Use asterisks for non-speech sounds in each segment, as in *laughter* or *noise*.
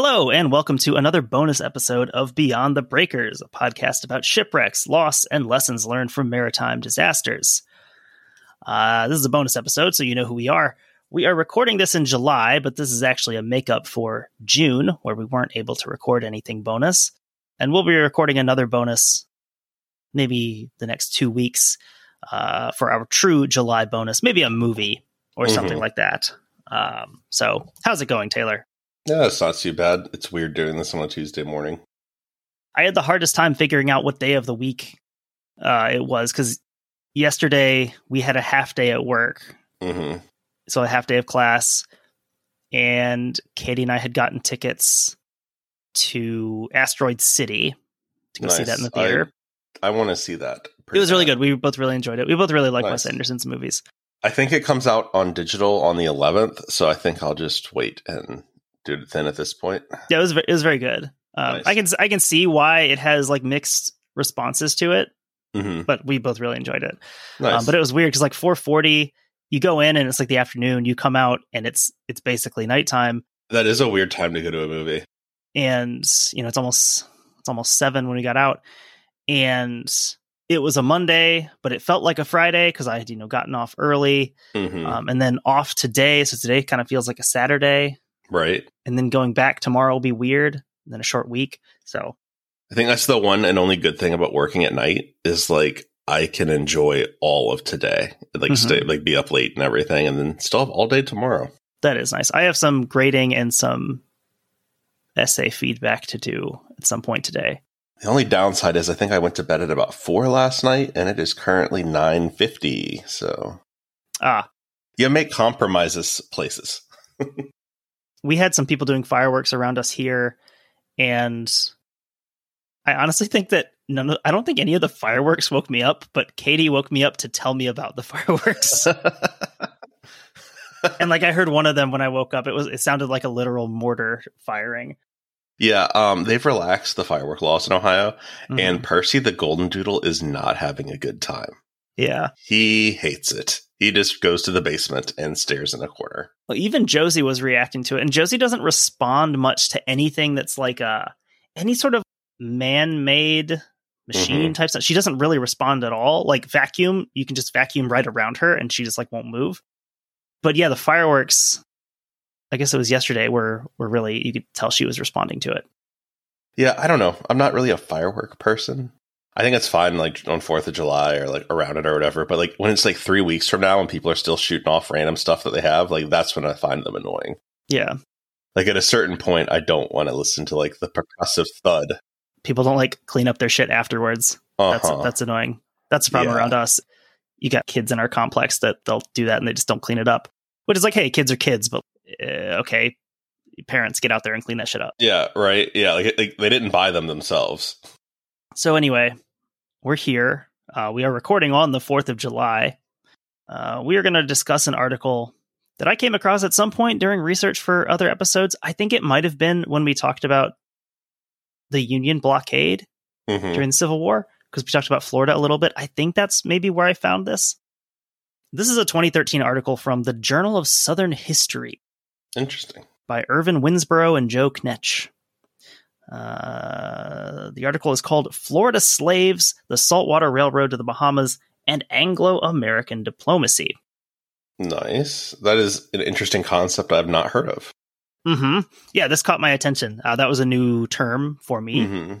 Hello, and welcome to another bonus episode of Beyond the Breakers, a podcast about shipwrecks, loss, and lessons learned from maritime disasters. Uh, this is a bonus episode, so you know who we are. We are recording this in July, but this is actually a makeup for June, where we weren't able to record anything bonus. And we'll be recording another bonus maybe the next two weeks uh, for our true July bonus, maybe a movie or Mhm. something like that. Um, so, how's it going, Taylor? Yeah, it's not too bad. It's weird doing this on a Tuesday morning. I had the hardest time figuring out what day of the week uh, it was because yesterday we had a half day at work, hmm so a half day of class, and Katie and I had gotten tickets to Asteroid City to go see that in the Nice. I- theater. I want to see that. it was really good. We both really enjoyed it. We both really like Nice. Wes Anderson's movies. I think it comes out on digital on the 11th, so I think I'll just wait and do it then at this point. Yeah, it was it was very good. Um, Nice. I can I can see why it has like mixed responses to it, hmm but we both really enjoyed it. Nice. Um, but it was weird because like 440, you go in and it's like the afternoon. You come out and it's it's basically nighttime, that is a weird time to go to a movie. and you know it's almost it's almost seven when we got out, and it was a Monday, but it felt like a Friday because I had you know gotten off early, hmm um, and then off today. So today kind of feels like a Saturday, right. and then going back tomorrow will be weird. And then a short week. So I think that's the one and only good thing about working at night is like I can enjoy all of today, like Mhm. stay, like be up late and everything, and then still have all day tomorrow. that is nice. I have some grading and some essay feedback to do at some point today. The only downside is I think I went to bed at about four last night, and it is currently nine fifty. So Ah, you make compromises places. *laughs* we had some people doing fireworks around us here, and I honestly think that none. Of, I don't think any of the fireworks woke me up, but Katie woke me up to tell me about the *laughs* fireworks. *laughs* and like I heard one of them when I woke up. It was it sounded like a literal mortar firing. yeah, um, they've relaxed the firework laws in Ohio, Mhm. and Percy the Golden Doodle is not having a good time. yeah, He hates it. He just goes to the basement and stares in a corner. well, even Josie was reacting to it, and Josie doesn't respond much to anything that's like a any sort of man-made machine mm-hmm. type stuff. She doesn't really respond at all. Like vacuum, you can just vacuum right around her, and she just like won't move. But yeah, the fireworks. I guess it was yesterday where where really you could tell she was responding to it. Yeah, I don't know. I'm not really a firework person. I think it's fine, like on Fourth of July or like around it or whatever. But like when it's like three weeks from now and people are still shooting off random stuff that they have, like that's when I find them annoying. Yeah, Like at a certain point, I don't want to listen to like the percussive thud. people don't like clean up their shit afterwards. That's Uh-huh. that's annoying. That's the problem Yeah. around us. You got kids in our complex that they'll do that and they just don't clean it up. Which is like, hey, kids are kids, but uh, okay, parents get out there and clean that shit up. yeah, right. Yeah, like, like they didn't buy them themselves. So anyway, we're here. Uh, we are recording on the Fourth of July. Uh, we are going to discuss an article that I came across at some point during research for other episodes. I think it might have been when we talked about the Union blockade Mhm. during the Civil War because we talked about Florida a little bit. I think that's maybe where I found this. This is a 2013 article from the Journal of Southern History Interesting. by Irvin Winsboro and Joe Knetsch. Uh, the article is called Florida Slaves, the Saltwater Railroad to the Bahamas, and Anglo American Diplomacy. Nice. That is an interesting concept I've not heard of. hmm Yeah, this caught my attention. Uh, that was a new term for me. hmm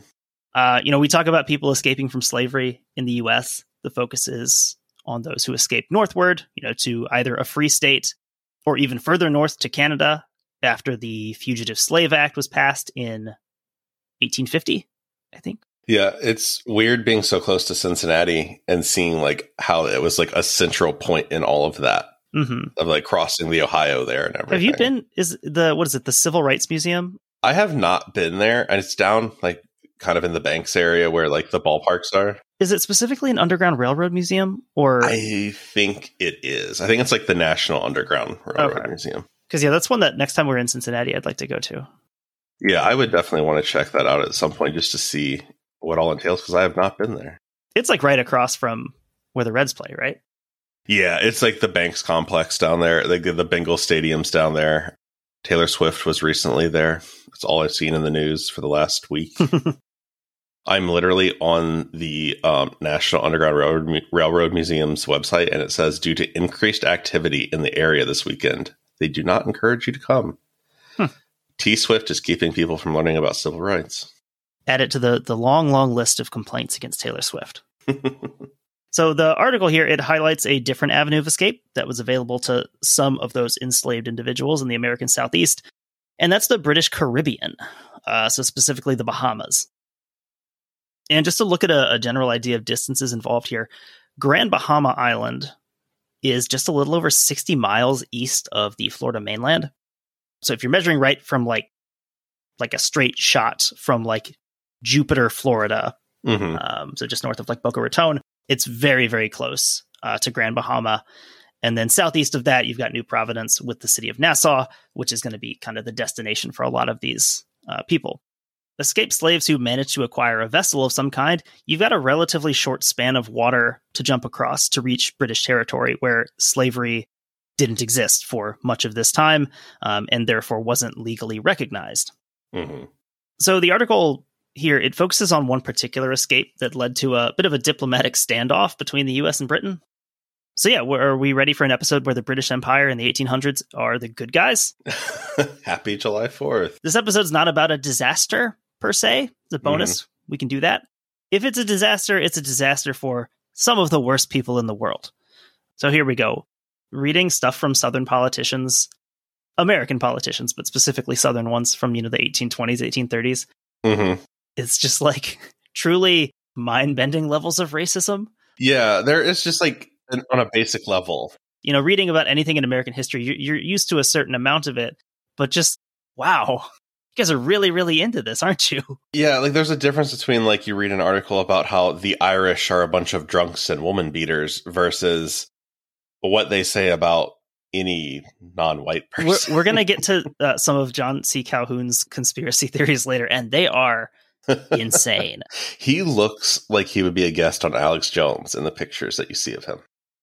Uh, you know, we talk about people escaping from slavery in the U.S. The focus is on those who escaped northward, you know, to either a free state or even further north to Canada after the Fugitive Slave Act was passed in 1850, I think. Yeah, it's weird being so close to Cincinnati and seeing like how it was like a central point in all of that hmm of like crossing the Ohio there and everything. Have you been? Is the what is it? The Civil Rights Museum? I have not been there, and it's down like kind of in the Banks area where like the ballparks are. Is it specifically an Underground Railroad Museum, or I think it is. I think it's like the National Underground Railroad Okay. Museum. because yeah, that's one that next time we're in Cincinnati, I'd like to go to. Yeah, I would definitely want to check that out at some point just to see what all entails because I have not been there. It's like right across from where the Reds play, right? Yeah, it's like the Banks complex down there. Like the Bengal stadiums down there. Taylor Swift was recently there. That's all I've seen in the news for the last week. *laughs* I'm literally on the um, National Underground Railroad, Railroad Museum's website, and it says due to increased activity in the area this weekend, they do not encourage you to come. T Swift is keeping people from learning about civil rights. Add it to the the long, long list of complaints against Taylor Swift. *laughs* so the article here it highlights a different avenue of escape that was available to some of those enslaved individuals in the American Southeast, and that's the British Caribbean. Uh, so specifically the Bahamas. And just to look at a, a general idea of distances involved here, Grand Bahama Island is just a little over 60 miles east of the Florida mainland. So if you're measuring right from like like a straight shot from like Jupiter, Florida, mm-hmm. um, so just north of like Boca Raton, it's very very close uh, to Grand Bahama. And then southeast of that, you've got New Providence with the city of Nassau, which is going to be kind of the destination for a lot of these uh, people escaped slaves who managed to acquire a vessel of some kind, you've got a relatively short span of water to jump across to reach British territory where slavery didn't exist for much of this time um, and therefore wasn't legally recognized. Mm-hmm. So the article here it focuses on one particular escape that led to a bit of a diplomatic standoff between the U.S. and Britain. So yeah, are we ready for an episode where the British Empire in the 1800s are the good guys? *laughs* Happy July 4th. This episode's not about a disaster, per se. It's a bonus. Mm-hmm. We can do that. If it's a disaster, it's a disaster for some of the worst people in the world. So here we go. Reading stuff from Southern politicians, American politicians, but specifically Southern ones from, you know, the 1820s, 1830s. Mm-hmm. It's just like *laughs* truly mind bending levels of racism. Yeah, there is just like an, on a basic level. You know, reading about anything in American history, you're, you're used to a certain amount of it, but just wow, you guys are really, really into this, aren't you? *laughs* Yeah, like there's a difference between like you read an article about how the Irish are a bunch of drunks and woman beaters versus what they say about any non-white person. We're, we're gonna get to *laughs* uh, some of John C. Calhoun's conspiracy *laughs* theories later, and they are insane. *laughs* he looks like he would be a guest on Alex Jones in the pictures that you see of him.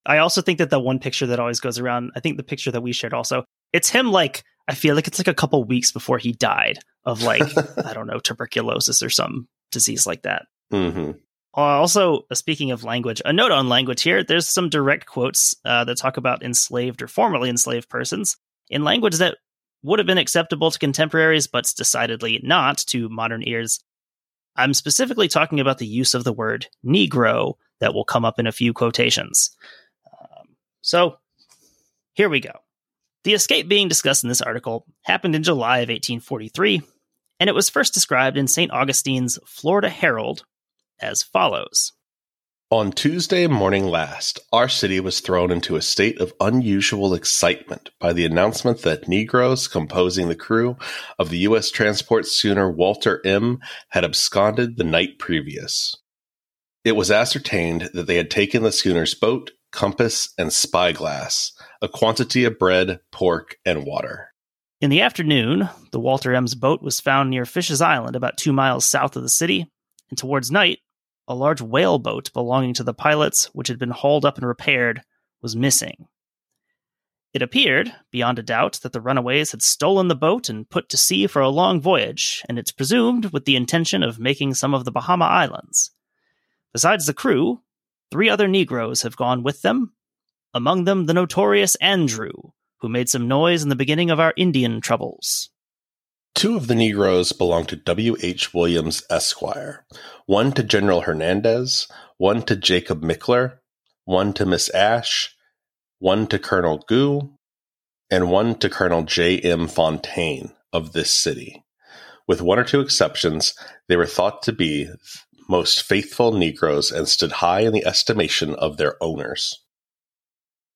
I also think that the one picture that always goes around, I think the picture that we shared also, it's him like I feel like it's like a couple weeks before he died of like I don't know tuberculosis or some disease like that. Mm-hmm. Uh, also, uh, speaking of language, a note on language here. There's some direct quotes uh, that talk about enslaved or formerly enslaved persons in language that would have been acceptable to contemporaries, but decidedly not to modern ears. I'm specifically talking about the use of the word Negro that will come up in a few quotations. Um, so, here we go. The escape being discussed in this article happened in July of 1843, and it was first described in St. Augustine's Florida Herald as follows On Tuesday morning last, our city was thrown into a state of unusual excitement by the announcement that Negroes composing the crew of the U.S. transport schooner Walter M. had absconded the night previous. It was ascertained that they had taken the schooner's boat, compass, and spyglass, a quantity of bread, pork, and water. In the afternoon, the Walter M's boat was found near Fish's Island, about two miles south of the city, and towards night, a large whale boat belonging to the pilots, which had been hauled up and repaired, was missing. It appeared, beyond a doubt, that the runaways had stolen the boat and put to sea for a long voyage, and it's presumed with the intention of making some of the Bahama Islands. Besides the crew, Three other Negroes have gone with them, among them the notorious Andrew, who made some noise in the beginning of our Indian troubles. Two of the Negroes belonged to W. H. Williams, Esquire, one to General Hernandez, one to Jacob Mickler, one to Miss Ash, one to Colonel Goo, and one to Colonel J. M. Fontaine of this city. With one or two exceptions, they were thought to be most faithful Negroes and stood high in the estimation of their owners.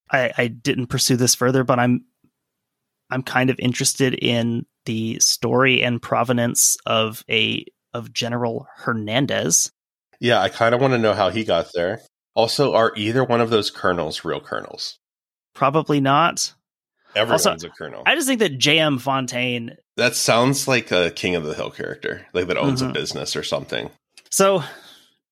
I, I didn't pursue this further, but I'm I'm kind of interested in the story and provenance of a of General Hernandez. Yeah, I kind of want to know how he got there. Also, are either one of those colonels real colonels? Probably not. Everyone's also, a colonel. I just think that J.M. Fontaine. That sounds like a King of the Hill character, like that owns mm-hmm. a business or something. So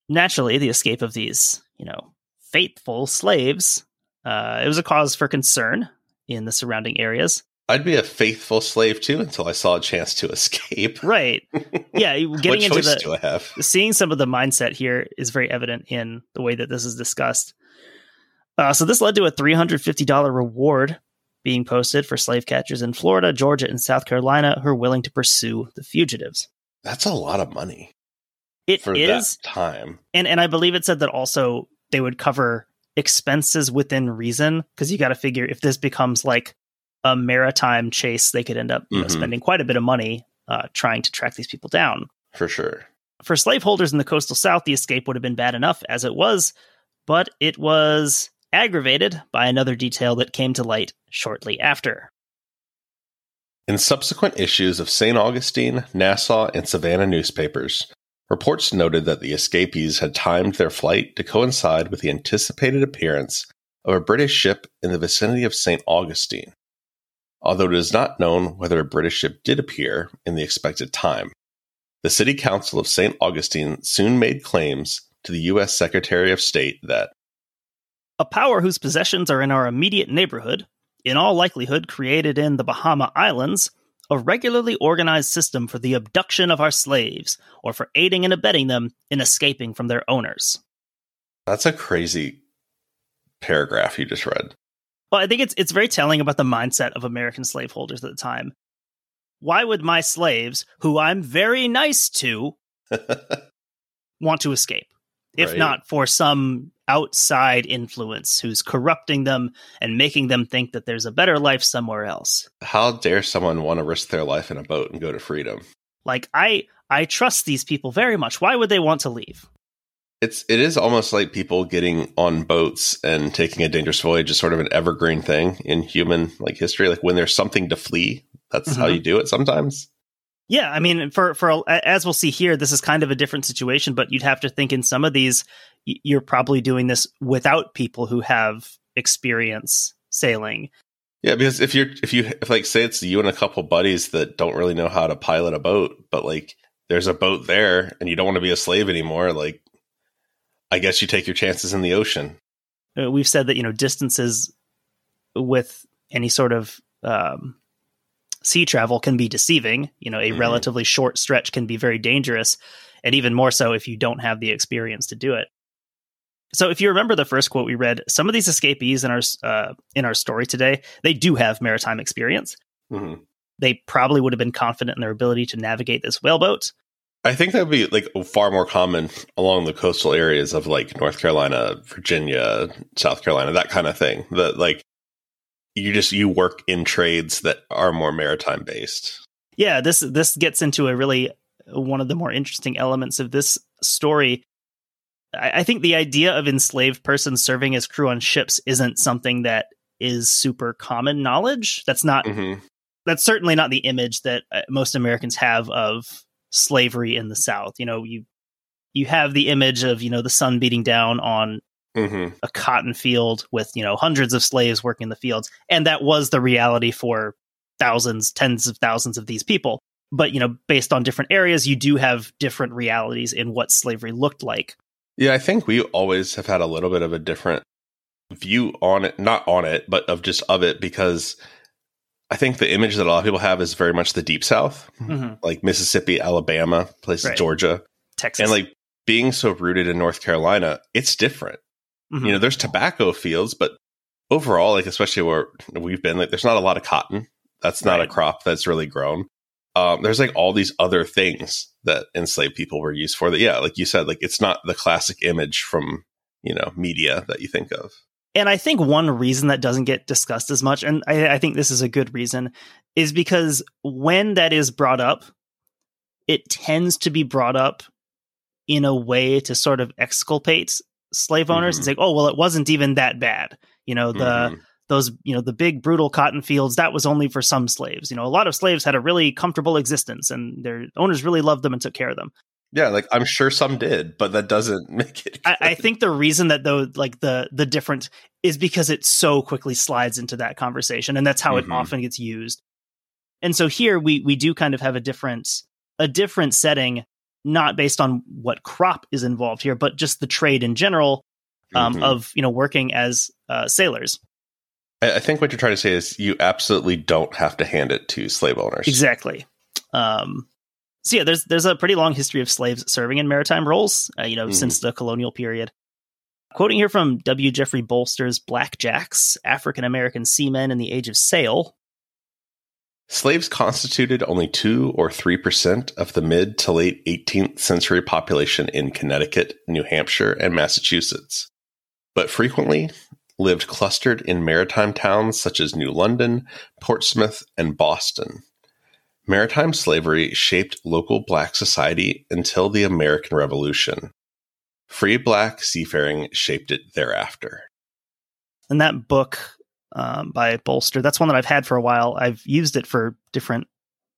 naturally, the escape of these, you know, faithful slaves, uh, it was a cause for concern in the surrounding areas. I'd be a faithful slave too until I saw a chance to escape. *laughs* Right. Yeah. Getting what into the do I have? seeing some of the mindset here is very evident in the way that this is discussed. Uh, so this led to a $350 reward being posted for slave catchers in Florida, Georgia, and South Carolina who are willing to pursue the fugitives. That's a lot of money It for is, that time. and and I believe it said that also they would cover expenses within reason because you got to figure if this becomes like a maritime chase, they could end up you know, Mhm. spending quite a bit of money uh, trying to track these people down. For sure. For slaveholders in the coastal south, the escape would have been bad enough as it was, but it was aggravated by another detail that came to light shortly after. In subsequent issues of St. Augustine, Nassau, and Savannah newspapers, reports noted that the escapees had timed their flight to coincide with the anticipated appearance of a British ship in the vicinity of St. Augustine, although it is not known whether a British ship did appear in the expected time. The City Council of St. Augustine soon made claims to the U.S. Secretary of State that A power whose possessions are in our immediate neighborhood, in all likelihood created in the Bahama Islands, a regularly organized system for the abduction of our slaves, or for aiding and abetting them in escaping from their owners. that's a crazy paragraph you just read. Well, I think it's it's very telling about the mindset of American slaveholders at the time. Why would my slaves, who I'm very nice to, *laughs* want to escape? If Right. not for some outside influence who's corrupting them and making them think that there's a better life somewhere else. How dare someone want to risk their life in a boat and go to freedom? Like I I trust these people very much. Why would they want to leave? It's it is almost like people getting on boats and taking a dangerous voyage is sort of an evergreen thing in human like history. Like when there's something to flee, that's how Mhm. you do it sometimes. Yeah, I mean, for for as we'll see here, this is kind of a different situation. But you'd have to think in some of these, you're probably doing this without people who have experience sailing. Yeah, because if you're if you if like say it's you and a couple buddies that don't really know how to pilot a boat, but like there's a boat there and you don't want to be a slave anymore, like I guess you take your chances in the ocean. Uh, we've said that you know distances with any sort of um, sea travel can be deceiving. You know, a Mhm. relatively short stretch can be very dangerous, and even more so if you don't have the experience to do it. So, if you remember the first quote we read, some of these escapees in our uh, in our story today, they do have maritime experience. hmm They probably would have been confident in their ability to navigate this whaleboat. I think that would be like far more common along the coastal areas of like North Carolina, Virginia, South Carolina, that kind of thing. That like you just you work in trades that are more maritime based. yeah this this gets into a really one of the more interesting elements of this story I, I think the idea of enslaved persons serving as crew on ships isn't something that is super common knowledge that's not hmm that's certainly not the image that uh, most americans have of slavery in the south. You know you you have the image of you know the sun beating down on hmm a cotton field with you know hundreds of slaves working in the fields. And that was the reality for thousands tens of thousands of these people. But you know based on different areas you do have different realities in what slavery looked like. Yeah, I think we always have had a little bit of a different view on it, not on it, but of just of it because I think the image that a lot of people have is very much the deep south, like Mississippi, Alabama, places Right. Georgia. texas And like being so rooted in North Carolina, it's different. Mhm. you know there's tobacco fields but overall like especially where we've been like there's not a lot of cotton that's not Right. a crop that's really grown um, there's like all these other things that enslaved people were used for that yeah like you said like it's not the classic image from you know media that you think of And I think one reason that doesn't get discussed as much, and I, I think this is a good reason, is because when that is brought up, it tends to be brought up in a way to sort of exculpate slave owners Mhm. and say, "Oh, well, it wasn't even that bad." You know, the Mhm. those you know the big brutal cotton fields that was only for some slaves. You know, a lot of slaves had a really comfortable existence, and their owners really loved them and took care of them. Yeah like i'm sure some did but that doesn't *laughs* make it I, I think the reason that though like the the difference is because it so quickly slides into that conversation and that's how Mhm. it often gets used and so here we we do kind of have a different a different setting not based on what crop is involved here but just the trade in general um, Mhm. of you know working as uh, sailors I, I think what you're trying to say is you absolutely don't have to hand it to slave owners. Exactly. Um, so yeah, there's there's a pretty long history of slaves serving in maritime roles, uh, you know, mm-hmm. since the colonial period. Quoting here from W. Jeffrey Bolster's Black Jacks, African American Seamen in the Age of Sail. Slaves constituted only 2 or 3% of the mid to late 18th century population in Connecticut, New Hampshire, and Massachusetts, but frequently lived clustered in maritime towns such as New London, Portsmouth, and Boston. Maritime slavery shaped local black society until the American Revolution. Free black seafaring shaped it thereafter. And that book um, by Bolster, that's one that I've had for a while. I've used it for different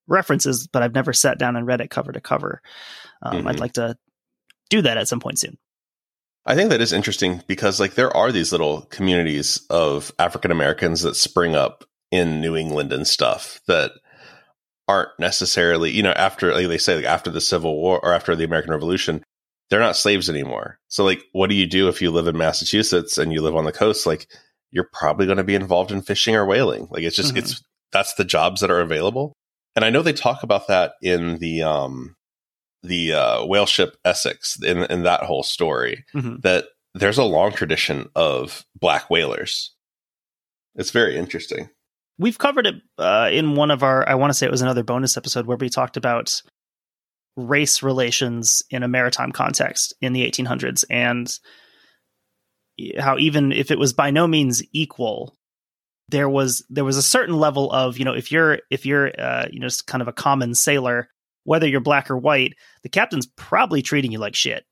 references, but I've never sat down and read it cover to cover. Um, mm-hmm. I'd like to do that at some point soon. I think that is interesting because like there are these little communities of African Americans that spring up in New England and stuff that aren't necessarily, you know, after like they say like after the Civil War or after the American Revolution, they're not slaves anymore. So like what do you do if you live in Massachusetts and you live on the coast? Like you're probably going to be involved in fishing or whaling. Like it's just mm-hmm. it's that's the jobs that are available. And I know they talk about that in the um the uh, whale ship Essex in in that whole story mm-hmm. that there's a long tradition of black whalers. It's very interesting we've covered it uh, in one of our i want to say it was another bonus episode where we talked about race relations in a maritime context in the 1800s and how even if it was by no means equal there was there was a certain level of you know if you're if you're uh, you know just kind of a common sailor whether you're black or white the captain's probably treating you like shit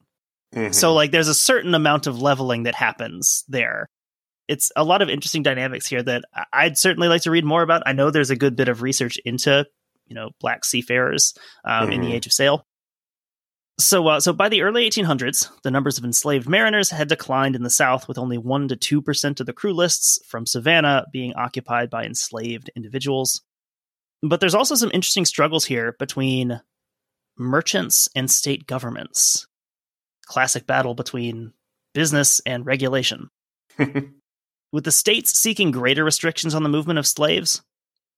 mm-hmm. so like there's a certain amount of leveling that happens there it's a lot of interesting dynamics here that I'd certainly like to read more about. I know there's a good bit of research into, you know, black seafarers um, mm-hmm. in the mm-hmm. Age of Sail. So, uh, so by the early 1800s, the numbers of enslaved mariners had declined in the South, with only one to two percent of the crew lists from Savannah being occupied by enslaved individuals. But there's also some interesting struggles here between merchants and state governments. Classic battle between business and regulation. *laughs* with the states seeking greater restrictions on the movement of slaves,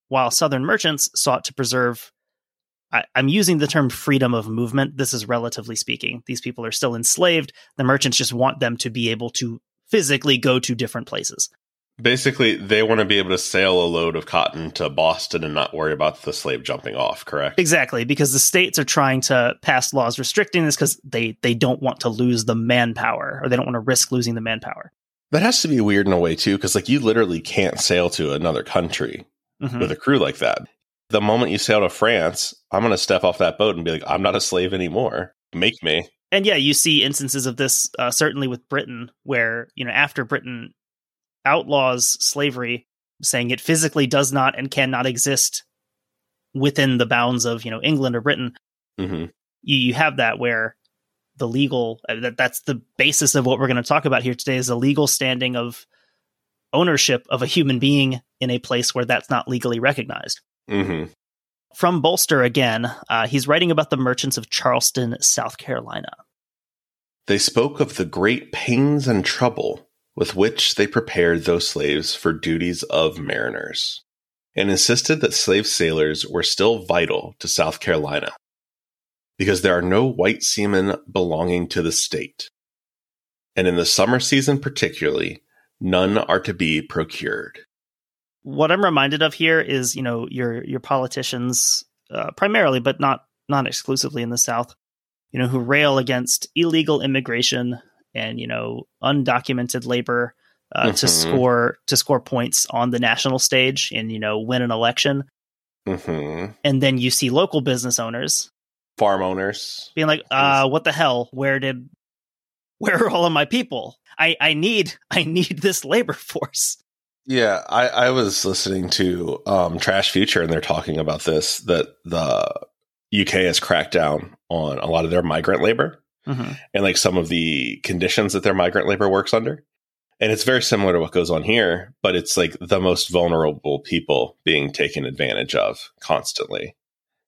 while Southern merchants sought to preserve. I, am using the term freedom of movement. This is relatively speaking. These people are still enslaved. The merchants just want them to be able to physically go to different places. Basically, they want to be able to sail a load of cotton to Boston and not worry about the slave jumping off, correct? Exactly, because the states are trying to pass laws restricting this because they, they don't want to lose the manpower or they don't want to risk losing the manpower. That has to be weird in a way too, because like you literally can't sail to another country mm-hmm. with a crew like that. The moment you sail to France, I'm going to step off that boat and be like, I'm not a slave anymore. Make me. And yeah, you see instances of this uh, certainly with Britain, where you know after Britain outlaws slavery, saying it physically does not and cannot exist within the bounds of you know England or Britain. Mm-hmm. You, you have that where the legal uh, that that's the basis of what we're going to talk about here today is the legal standing of ownership of a human being in a place where that's not legally recognized. Mm-hmm. From Bolster again, uh, he's writing about the merchants of Charleston, South Carolina. They spoke of the great pains and trouble with which they prepared those slaves for duties of mariners, and insisted that slave sailors were still vital to South Carolina because there are no white seamen belonging to the state. And in the summer season, particularly, none are to be procured. What I'm reminded of here is, you know, your your politicians, uh, primarily, but not not exclusively in the South, you know, who rail against illegal immigration and you know undocumented labor uh, mm-hmm. to score to score points on the national stage and you know win an election. Mm-hmm. And then you see local business owners farm owners being like, uh, what the hell? Where did where are all of my people? I, I need *laughs* I need this labor force. Yeah, I, I was listening to um, Trash Future and they're talking about this that the UK has cracked down on a lot of their migrant labor mm-hmm. and like some of the conditions that their migrant labor works under. And it's very similar to what goes on here, but it's like the most vulnerable people being taken advantage of constantly.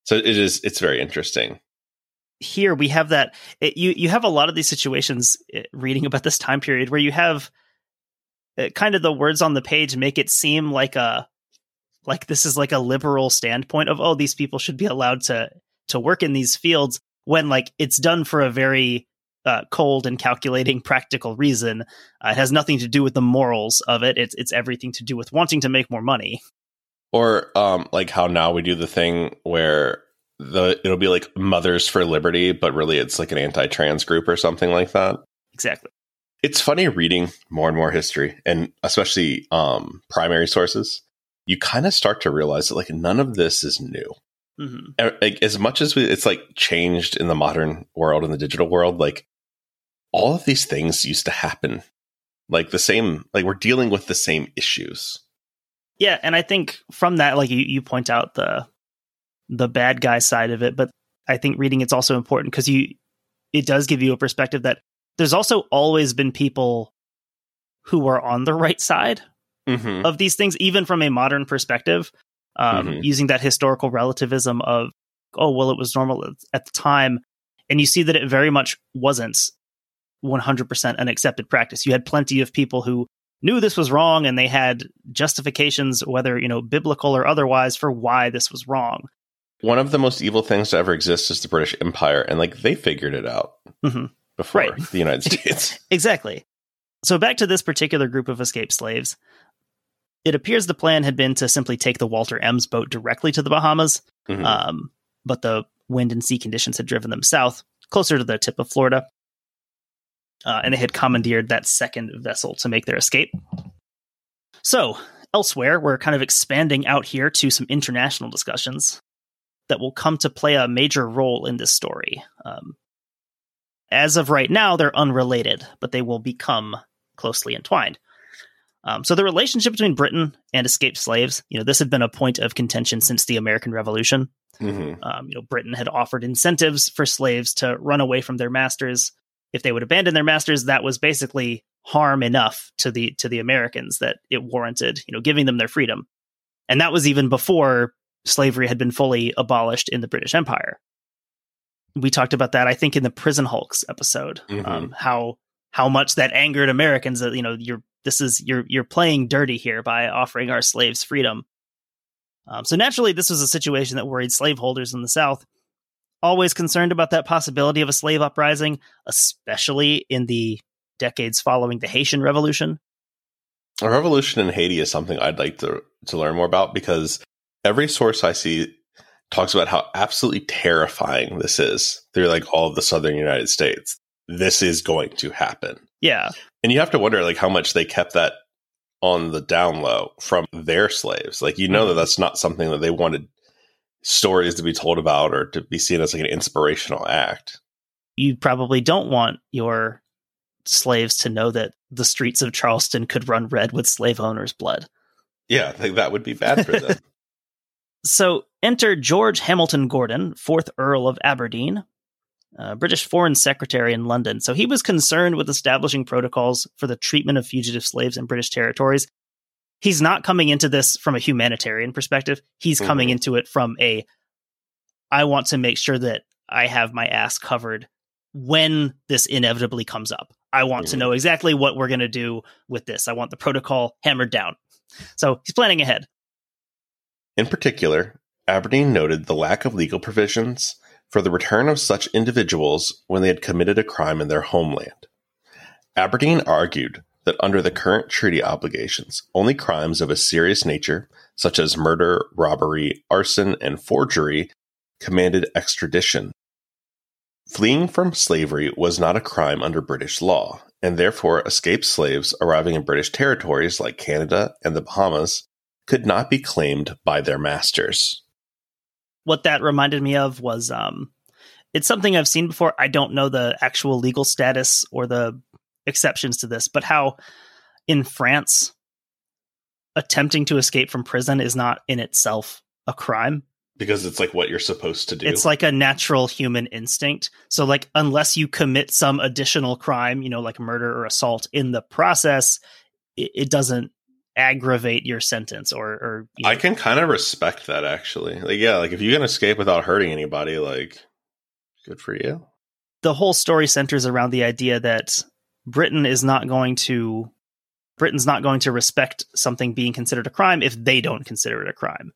So it is it's very interesting. Here we have that it, you you have a lot of these situations eh, reading about this time period where you have it, kind of the words on the page make it seem like a like this is like a liberal standpoint of oh these people should be allowed to to work in these fields when like it's done for a very uh, cold and calculating *laughs* practical reason. Uh, it has nothing to do with the morals of it. It's it's everything to do with wanting to make more money. Or um, like how now we do the thing where the it'll be like Mothers for Liberty, but really it's like an anti-trans group or something like that. Exactly. It's funny reading more and more history, and especially um, primary sources. You kind of start to realize that like none of this is new. Mm-hmm. Like, as much as we, it's like changed in the modern world in the digital world, like all of these things used to happen. Like the same, like we're dealing with the same issues. Yeah, and I think from that, like you, you point out the the bad guy side of it, but I think reading it's also important because you it does give you a perspective that there's also always been people who are on the right side mm-hmm. of these things, even from a modern perspective, um, mm-hmm. using that historical relativism of oh well, it was normal at the time, and you see that it very much wasn't 100% an accepted practice. You had plenty of people who knew this was wrong and they had justifications whether you know biblical or otherwise for why this was wrong one of the most evil things to ever exist is the british empire and like they figured it out mm-hmm. before right. the united *laughs* states exactly so back to this particular group of escaped slaves it appears the plan had been to simply take the walter M's boat directly to the bahamas mm-hmm. um, but the wind and sea conditions had driven them south closer to the tip of florida uh, and they had commandeered that second vessel to make their escape. So, elsewhere, we're kind of expanding out here to some international discussions that will come to play a major role in this story. Um, as of right now, they're unrelated, but they will become closely entwined. Um, so the relationship between Britain and escaped slaves, you know, this had been a point of contention since the American Revolution. Mm-hmm. Um, you know, Britain had offered incentives for slaves to run away from their masters, if they would abandon their masters, that was basically harm enough to the to the Americans that it warranted, you know, giving them their freedom. And that was even before slavery had been fully abolished in the British Empire. We talked about that, I think, in the Prison Hulks episode. Mm-hmm. Um, how how much that angered Americans that you know you're this is you're you're playing dirty here by offering our slaves freedom. Um, so naturally, this was a situation that worried slaveholders in the South, always concerned about that possibility of a slave uprising, especially in the decades following the Haitian Revolution. A revolution in Haiti is something I'd like to to learn more about because every source I see talks about how absolutely terrifying this is through like all of the southern United States. This is going to happen. Yeah. And you have to wonder like how much they kept that on the down low from their slaves. Like you know mm-hmm. that that's not something that they wanted stories to be told about or to be seen as like an inspirational act. You probably don't want your slaves to know that the streets of Charleston could run red with slave owners' blood. Yeah, I think that would be bad for them. *laughs* so enter George Hamilton Gordon, fourth Earl of Aberdeen, British Foreign Secretary in London. So he was concerned with establishing protocols for the treatment of fugitive slaves in British territories he's not coming into this from a humanitarian perspective. He's mm-hmm. coming into it from a I want to make sure that I have my ass covered when this inevitably comes up. I want mm-hmm. to know exactly what we're going to do with this. I want the protocol hammered down. So he's planning ahead. In particular, Aberdeen noted the lack of legal provisions for the return of such individuals when they had committed a crime in their homeland. Aberdeen argued that under the current treaty obligations, only crimes of a serious nature, such as murder, robbery, arson, and forgery, commanded extradition. Fleeing from slavery was not a crime under British law, and therefore escaped slaves arriving in British territories like Canada and the Bahamas could not be claimed by their masters. What that reminded me of was um, it's something I've seen before. I don't know the actual legal status or the exceptions to this, but how in France, attempting to escape from prison is not in itself a crime because it's like what you're supposed to do. It's like a natural human instinct. So like unless you commit some additional crime, you know, like murder or assault in the process, it, it doesn't aggravate your sentence or or you know. I can kind of respect that actually. Like yeah, like if you can escape without hurting anybody, like good for you. The whole story centers around the idea that Britain is not going to Britain's not going to respect something being considered a crime if they don't consider it a crime.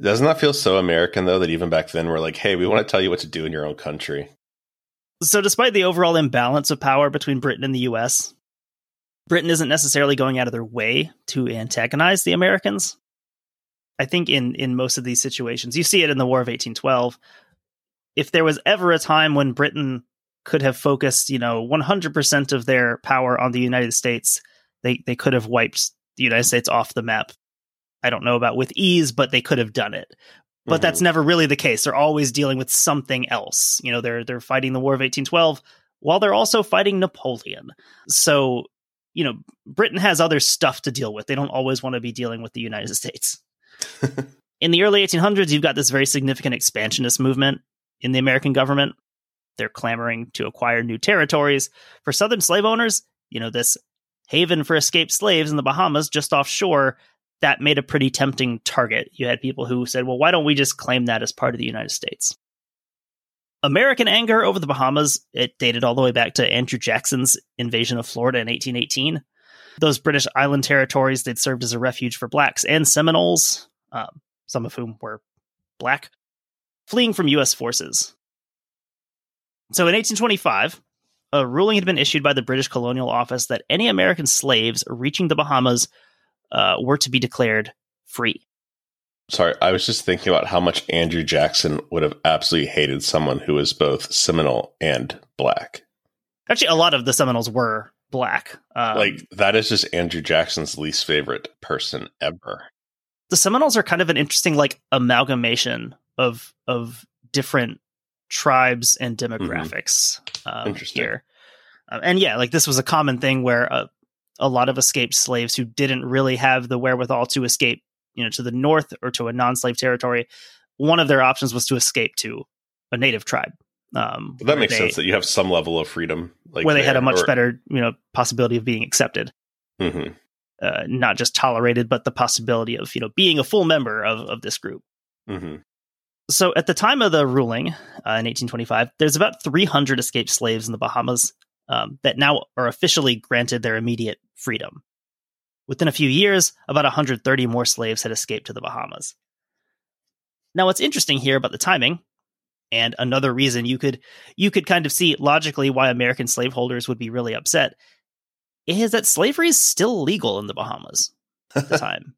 Doesn't that feel so American though that even back then we're like, hey, we want to tell you what to do in your own country? So, despite the overall imbalance of power between Britain and the US, Britain isn't necessarily going out of their way to antagonize the Americans. I think in, in most of these situations, you see it in the War of 1812. If there was ever a time when Britain could have focused, you know, 100% of their power on the United States, they, they could have wiped the United States off the map. I don't know about with ease, but they could have done it but mm-hmm. that's never really the case. They're always dealing with something else. You know, they're they're fighting the War of 1812 while they're also fighting Napoleon. So, you know, Britain has other stuff to deal with. They don't always want to be dealing with the United States. *laughs* in the early 1800s, you've got this very significant expansionist movement in the American government. They're clamoring to acquire new territories. For Southern slave owners, you know, this haven for escaped slaves in the Bahamas just offshore that made a pretty tempting target. You had people who said, well, why don't we just claim that as part of the United States? American anger over the Bahamas, it dated all the way back to Andrew Jackson's invasion of Florida in 1818. Those British island territories, they'd served as a refuge for blacks and Seminoles, um, some of whom were black, fleeing from U.S. forces. So in 1825, a ruling had been issued by the British Colonial Office that any American slaves reaching the Bahamas uh, were to be declared free. Sorry, I was just thinking about how much Andrew Jackson would have absolutely hated someone who was both Seminole and black. Actually, a lot of the Seminoles were black. Um, like that is just Andrew Jackson's least favorite person ever. The Seminoles are kind of an interesting like amalgamation of of different tribes and mm-hmm. demographics mm-hmm. um, interesting. here. Uh, and yeah, like this was a common thing where uh, a lot of escaped slaves who didn't really have the wherewithal to escape, you know, to the north or to a non-slave territory. One of their options was to escape to a native tribe. Um, that makes they, sense that you have some level of freedom, like where they there, had a much or... better, you know, possibility of being accepted, mm-hmm. uh, not just tolerated, but the possibility of you know being a full member of of this group. Mm-hmm. So at the time of the ruling uh, in 1825, there's about 300 escaped slaves in the Bahamas um, that now are officially granted their immediate freedom. Within a few years, about 130 more slaves had escaped to the Bahamas. Now, what's interesting here about the timing, and another reason you could you could kind of see logically why American slaveholders would be really upset, is that slavery is still legal in the Bahamas at the *laughs* time.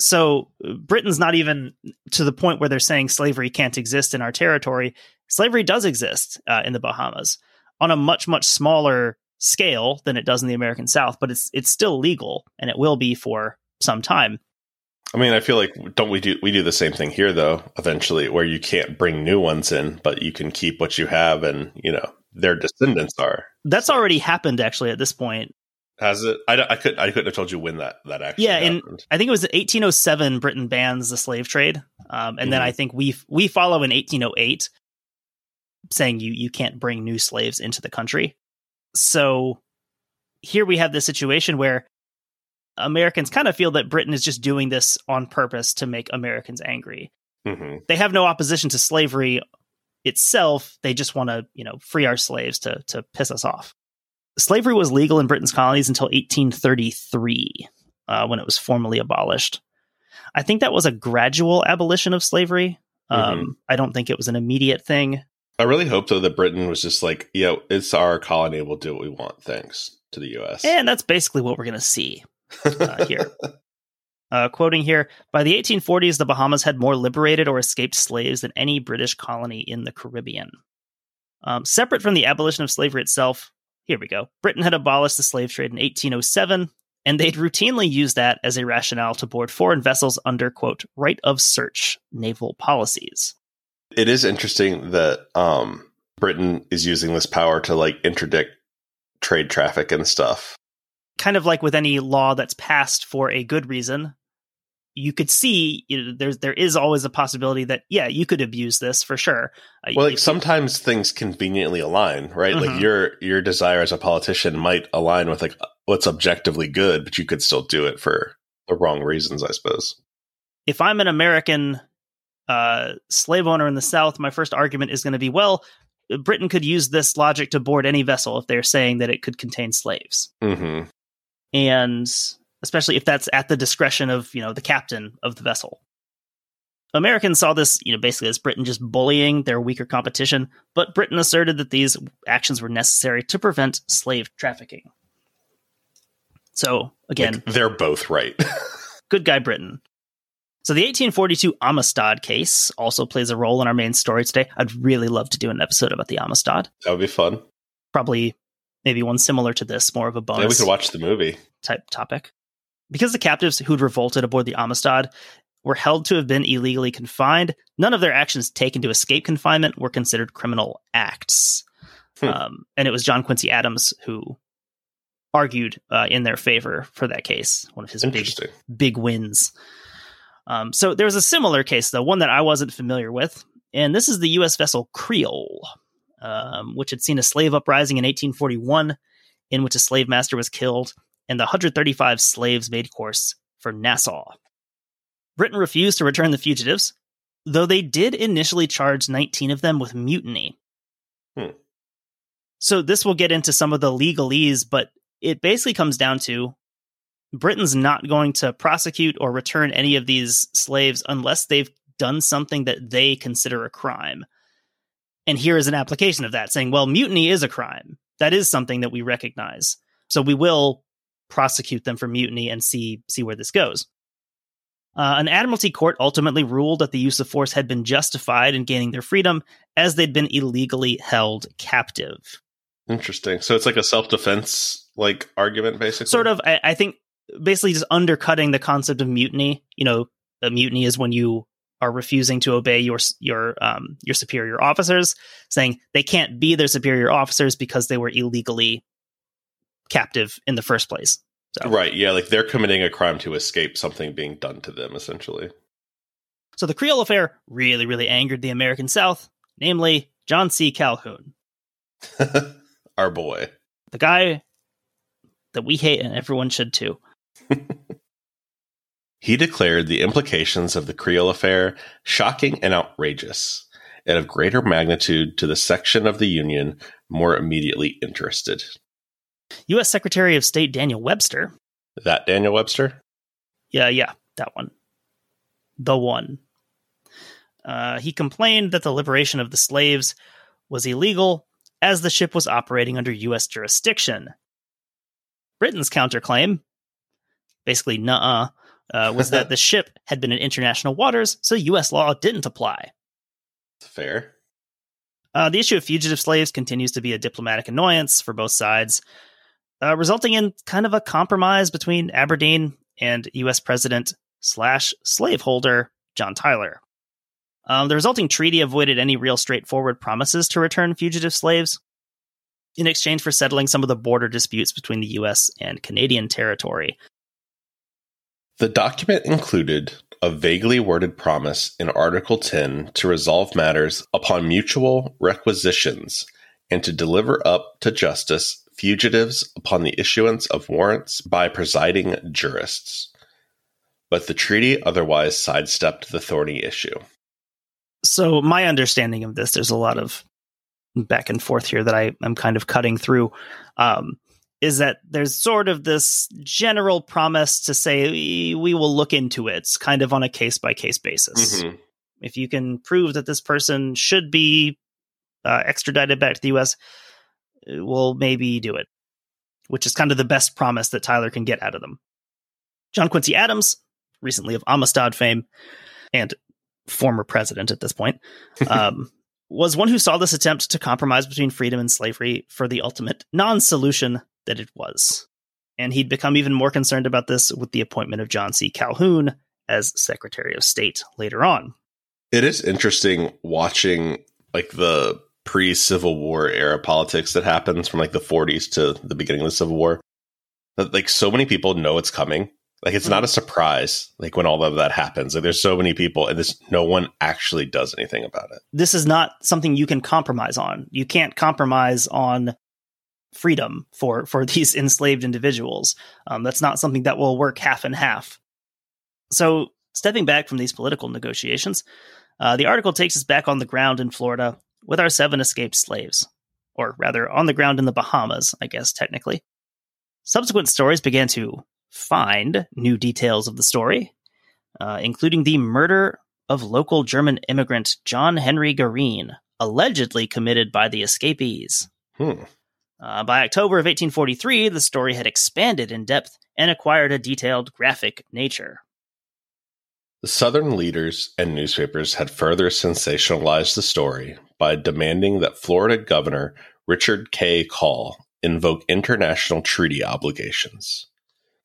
So Britain's not even to the point where they're saying slavery can't exist in our territory. Slavery does exist uh, in the Bahamas on a much much smaller scale than it does in the American South, but it's it's still legal and it will be for some time. I mean, I feel like don't we do we do the same thing here though? Eventually, where you can't bring new ones in, but you can keep what you have, and you know their descendants are. That's already happened actually at this point. Has it? I, I could I couldn't have told you when that that actually. Yeah, in I think it was 1807. Britain bans the slave trade, um, and mm-hmm. then I think we we follow in 1808 saying you you can't bring new slaves into the country. So here we have this situation where Americans kind of feel that Britain is just doing this on purpose to make Americans angry. Mm-hmm. They have no opposition to slavery itself. They just want to, you know, free our slaves to to piss us off. Slavery was legal in Britain's colonies until 1833, uh, when it was formally abolished. I think that was a gradual abolition of slavery. Um, mm-hmm. I don't think it was an immediate thing. I really hope though that Britain was just like, yeah, it's our colony. We'll do what we want. Thanks to the U.S. And that's basically what we're going to see uh, here. *laughs* Uh, quoting here, by the 1840s, the Bahamas had more liberated or escaped slaves than any British colony in the Caribbean. Um, separate from the abolition of slavery itself, here we go. Britain had abolished the slave trade in 1807, and they'd routinely used that as a rationale to board foreign vessels under, quote, right of search naval policies. It is interesting that um, Britain is using this power to like interdict trade traffic and stuff. Kind of like with any law that's passed for a good reason, you could see you know, there's there is always a possibility that yeah you could abuse this for sure. Uh, well, like sometimes things conveniently align, right? Mm-hmm. Like your your desire as a politician might align with like what's objectively good, but you could still do it for the wrong reasons, I suppose. If I'm an American uh, slave owner in the South, my first argument is going to be well, Britain could use this logic to board any vessel if they're saying that it could contain slaves. Mm-hmm. and especially if that's at the discretion of you know the captain of the vessel. Americans saw this, you know, basically as Britain just bullying their weaker competition, but Britain asserted that these actions were necessary to prevent slave trafficking. So again, like, they're both right. *laughs* good guy Britain. So the 1842 Amistad case also plays a role in our main story today. I'd really love to do an episode about the Amistad. That would be fun. Probably maybe one similar to this, more of a bonus. Yeah, we could watch the movie type topic. Because the captives who'd revolted aboard the Amistad were held to have been illegally confined, none of their actions taken to escape confinement were considered criminal acts. Hmm. Um, and it was John Quincy Adams who argued uh, in their favor for that case, one of his big, big wins. Um, so there was a similar case, though, one that I wasn't familiar with. And this is the U.S. vessel Creole, um, which had seen a slave uprising in 1841 in which a slave master was killed and the 135 slaves made course for Nassau. Britain refused to return the fugitives, though they did initially charge 19 of them with mutiny. Hmm. So this will get into some of the legalese, but it basically comes down to Britain's not going to prosecute or return any of these slaves unless they've done something that they consider a crime. And here is an application of that saying, well, mutiny is a crime. That is something that we recognize. So we will prosecute them for mutiny and see see where this goes. Uh, an admiralty court ultimately ruled that the use of force had been justified in gaining their freedom as they'd been illegally held captive. Interesting. So it's like a self defense like argument, basically. Sort of. I, I, think basically just undercutting the concept of mutiny. You know, a mutiny is when you are refusing to obey your your um, your superior officers, saying they can't be their superior officers because they were illegally captive in the first place. So. Right. Yeah. Like they're committing a crime to escape something being done to them, essentially. So the Creole affair really, really angered the American South, namely John C. Calhoun. *laughs* Our boy. The guy that we hate and everyone should too. *laughs* he declared the implications of the Creole affair shocking and outrageous, and of greater magnitude to the section of the Union more immediately interested. U.S. Secretary of State Daniel Webster. That Daniel Webster? Yeah, yeah, that one. The one. Uh, he complained that the liberation of the slaves was illegal as the ship was operating under U.S. jurisdiction. Britain's counterclaim, basically, nuh uh, was that *laughs* the ship had been in international waters, so U.S. law didn't apply. Fair. Uh, the issue of fugitive slaves continues to be a diplomatic annoyance for both sides uh, resulting in kind of a compromise between Aberdeen and U.S. President slash slaveholder John Tyler. Um, the resulting treaty avoided any real straightforward promises to return fugitive slaves in exchange for settling some of the border disputes between the U.S. and Canadian territory. The document included a vaguely worded promise in Article 10 to resolve matters upon mutual requisitions and to deliver up to justice fugitives upon the issuance of warrants by presiding jurists. But the treaty otherwise sidestepped the thorny issue. So, my understanding of this, there's a lot of back and forth here that I, am kind of cutting through. Um, is that there's sort of this general promise to say we, we will look into it, kind of on a case by case basis. Mm-hmm. If you can prove that this person should be uh, extradited back to the U.S., will maybe do it, which is kind of the best promise that Tyler can get out of them. John Quincy Adams, recently of Amistad fame and former president at this point, *laughs* um, was one who saw this attempt to compromise between freedom and slavery for the ultimate non solution that it was. And he'd become even more concerned about this with the appointment of John C. Calhoun as Secretary of State later on. It is interesting watching like the pre Civil War era politics that happens from like the 40s to the beginning of the Civil War. That like so many people know it's coming. Like it's mm-hmm. not a surprise. Like when all of that happens, like there's so many people, and this no one actually does anything about it. This is not something you can compromise on. You can't compromise on freedom for for *laughs* these enslaved individuals. Um, that's not something that will work half and half. So stepping back from these political negotiations, uh, the article takes us back on the ground in Florida with our seven escaped slaves. Or rather, on the ground in the Bahamas, I guess, technically. Subsequent stories began to find new details of the story, uh, including the murder of local German immigrant John Henry Gareen, allegedly committed by the escapees. Hmm. Uh, by October of 1843, the story had expanded in depth and acquired a detailed graphic nature. The Southern leaders and newspapers had further sensationalized the story by demanding that Florida Governor Richard K. Call invoke international treaty obligations.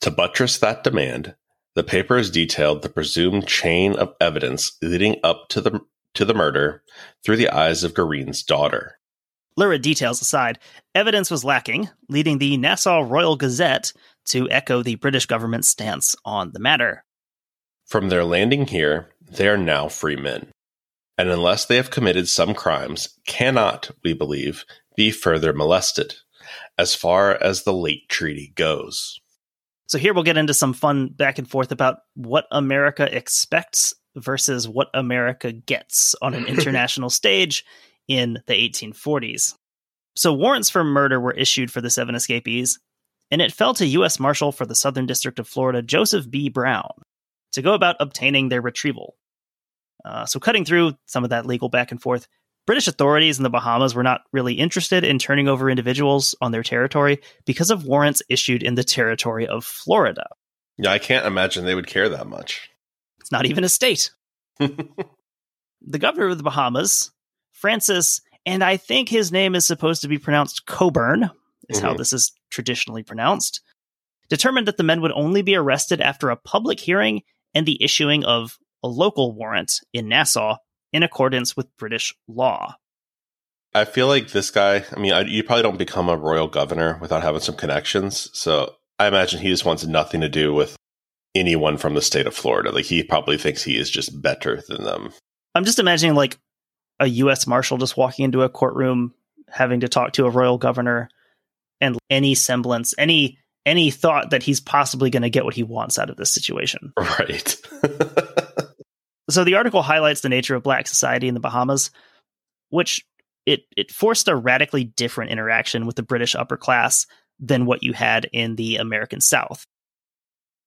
To buttress that demand, the papers detailed the presumed chain of evidence leading up to the to the murder through the eyes of Gareen's daughter. Lurid details aside, evidence was lacking, leading the Nassau Royal Gazette to echo the British government's stance on the matter. From their landing here, they are now free men, and unless they have committed some crimes, cannot, we believe, be further molested, as far as the late treaty goes. So here we'll get into some fun back and forth about what America expects versus what America gets on an *laughs* international stage in the 1840s. So warrants for murder were issued for the seven escapees, and it fell to U.S. Marshal for the Southern District of Florida, Joseph B. Brown, to go about obtaining their retrieval. Uh, so, cutting through some of that legal back and forth, British authorities in the Bahamas were not really interested in turning over individuals on their territory because of warrants issued in the territory of Florida. Yeah, I can't imagine they would care that much. It's not even a state. *laughs* the governor of the Bahamas, Francis, and I think his name is supposed to be pronounced Coburn, is how Mhm. this is traditionally pronounced, determined that the men would only be arrested after a public hearing and the issuing of a local warrant in Nassau in accordance with British law. I feel like this guy, I mean, I, you probably don't become a royal governor without having some connections. So I imagine he just wants nothing to do with anyone from the state of Florida. Like he probably thinks he is just better than them. I'm just imagining like a U.S. Marshal just walking into a courtroom, having to talk to a royal governor, and any semblance, any any thought that he's possibly going to get what he wants out of this situation. *laughs* Right. *laughs* So the article highlights the nature of black society in the Bahamas, which it it forced a radically different interaction with the British upper class than what you had in the American South.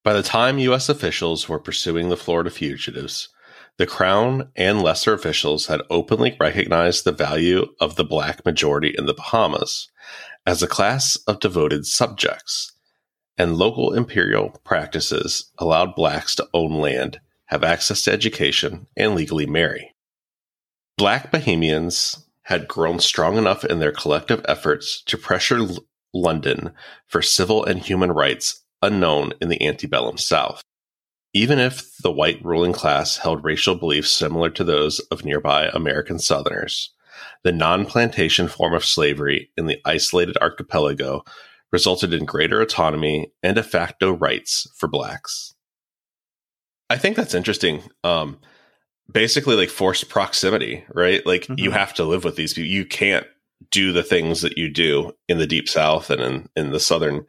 By the time U.S. officials were pursuing the Florida fugitives, the Crown and lesser officials had openly recognized the value of the black majority in the Bahamas as a class of devoted subjects, and local imperial practices allowed blacks to own land, have access to education, and legally marry. Black Bahamians had grown strong enough in their collective efforts to pressure L- London for civil and human rights unknown in the antebellum South. Even if the white ruling class held racial beliefs similar to those of nearby American Southerners, the non plantation form of slavery in the isolated archipelago resulted in greater autonomy and de facto rights for blacks. I think that's interesting. Um, basically, like forced proximity, right? Like you Mhm. have to live with these people. You can't do the things that you do in the deep south and in, in the southern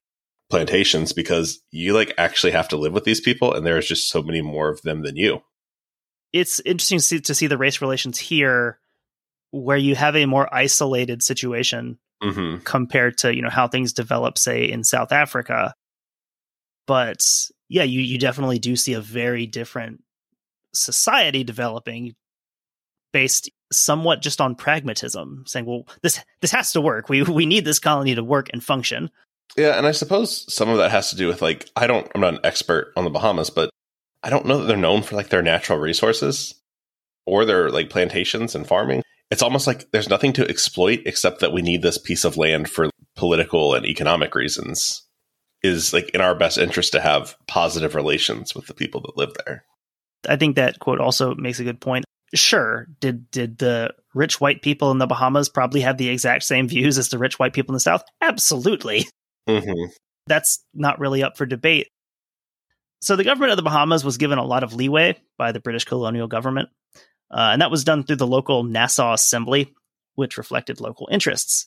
plantations because you like actually have to live with these people and there's just so many more of them than you. It's interesting to see, to see the race relations here, where you have a more isolated situation hmm compared to you know how things develop, say in South Africa. But yeah, you you definitely do see a very different society developing based somewhat just on pragmatism, saying, well, this this has to work. We we need this colony to work and function. Yeah, and I suppose some of that has to do with like I don't I'm not an expert on the Bahamas, but I don't know that they're known for like their natural resources or their like plantations and farming. It's almost like there's nothing to exploit except that we need this piece of land for political and economic reasons. Is like in our best interest to have positive relations with the people that live there. I think that quote also makes a good point. Sure, did did the rich white people in the Bahamas probably have the exact same views as the rich white people in the South? Absolutely. Mm-hmm. That's not really up for debate. So the government of the Bahamas was given a lot of leeway by the British colonial government, uh, and that was done through the local Nassau Assembly, which reflected local interests.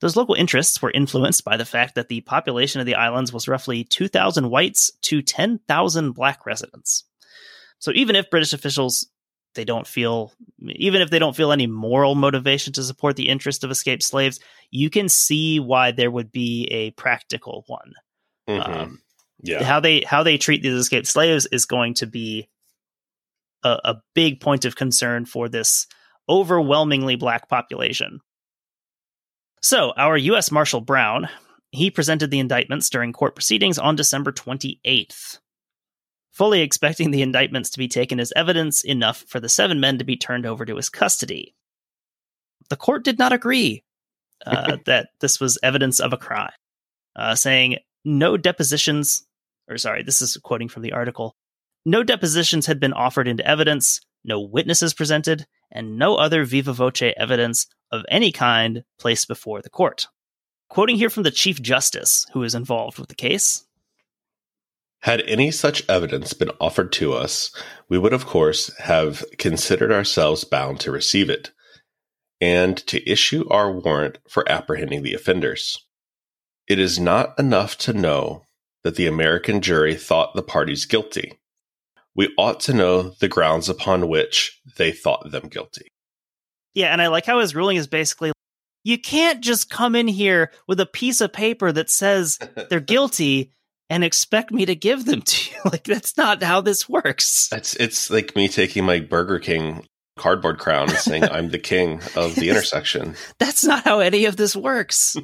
Those local interests were influenced by the fact that the population of the islands was roughly 2,000 whites to 10,000 black residents. So even if British officials they don't feel even if they don't feel any moral motivation to support the interest of escaped slaves you can see why there would be a practical one Mhm. um, yeah. how they how they treat these escaped slaves is going to be a, a big point of concern for this overwhelmingly black population so our u.s marshal brown he presented the indictments during court proceedings on december 28th fully expecting the indictments to be taken as evidence enough for the seven men to be turned over to his custody. The court did not agree uh, *laughs* that this was evidence of a crime, uh, saying no depositions, or sorry, this is quoting from the article no depositions had been offered into evidence, no witnesses presented, and no other viva voce evidence of any kind placed before the court. Quoting here from the Chief Justice, who is involved with the case, Had any such evidence been offered to us, we would, of course, have considered ourselves bound to receive it and to issue our warrant for apprehending the offenders. It is not enough to know that the American jury thought the parties guilty. We ought to know the grounds upon which they thought them guilty. Yeah, and I like how his ruling is basically you can't just come in here with a piece of paper that says they're *laughs* guilty and expect me to give them to you. *laughs* Like that's not how this works. It's it's like me taking my Burger King cardboard crown and saying I'm the king of the *laughs* intersection. That's not how any of this works.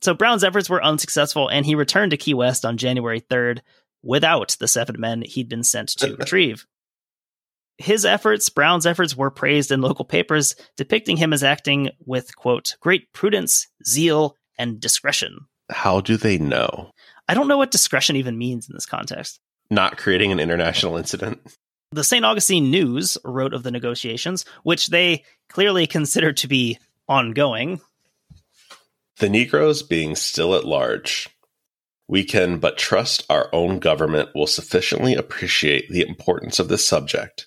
so Brown's efforts were unsuccessful and he returned to Key West on January 3rd without the seven men he'd been sent to retrieve. His efforts, Brown's efforts, were praised in local papers, depicting him as acting with, quote, great prudence, zeal, and discretion. How do they know? I don't know what discretion even means in this context. Not creating an international incident. The St. Augustine News wrote of the negotiations, which they clearly considered to be ongoing. The Negroes being still at large, we can but trust our own government will sufficiently appreciate the importance of this subject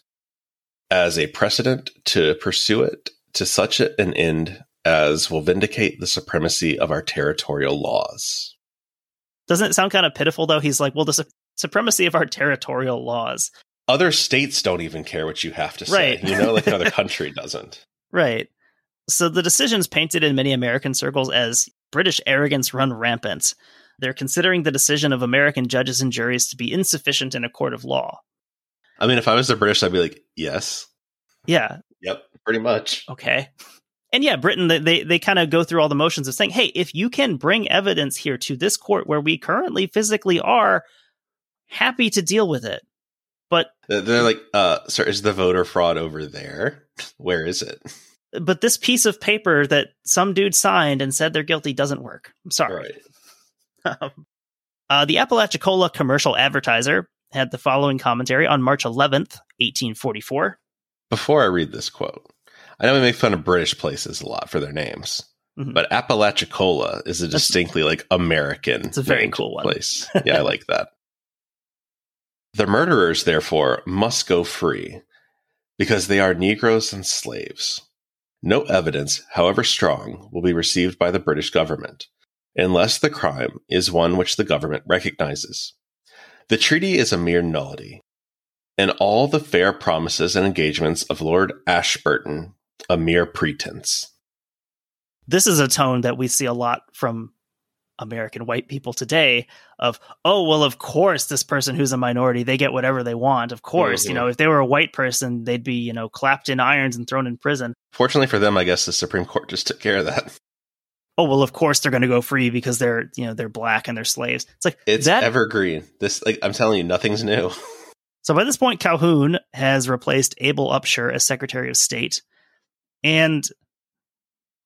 as a precedent to pursue it to such an end as will vindicate the supremacy of our territorial laws. Doesn't it sound kind of pitiful, though? He's like, well, the su- supremacy of our territorial laws. Other states don't even care what you have to say. Right. You know, like another *laughs* country doesn't. Right. So the decision's painted in many American circles as British arrogance run rampant. They're considering the decision of American judges and juries to be insufficient in a court of law. I mean, if I was the British, I'd be like, yes. Yeah, Yep, pretty much. okay. And yeah, Britain, they, they, they kind of go through all the motions of saying, hey, if you can bring evidence here to this court where we currently physically are, happy to deal with it. But They're like, uh, sir, is the voter fraud over there? *laughs* Where is it? but this piece of paper that some dude signed and said they're guilty doesn't work. I'm sorry. Right. *laughs* uh, the Apalachicola commercial advertiser had the following commentary on March 11th, 1844. Before I read this quote, I know we make fun of British places a lot for their names, Mhm. but Apalachicola is a distinctly like American. It's a very cool one. place. Yeah, I like that. *laughs* The murderers, therefore, must go free because they are Negroes and slaves. No evidence, however strong, will be received by the British government unless the crime is one which the government recognizes. The treaty is a mere nullity, and all the fair promises and engagements of Lord Ashburton a mere pretense. This is a tone that we see a lot from American white people today of, oh, well, of course, this person who's a minority, they get whatever they want. Of course, you Mhm. know, if they were a white person, they'd be, you know, clapped in irons and thrown in prison. Fortunately for them, I guess the Supreme Court just took care of that. Oh, well, of course they're going to go free because they're, you know, they're black and they're slaves. It's like, It's that evergreen. This, like, I'm telling you, nothing's new. *laughs* So by this point, Calhoun has replaced Abel Upshur as Secretary of State. And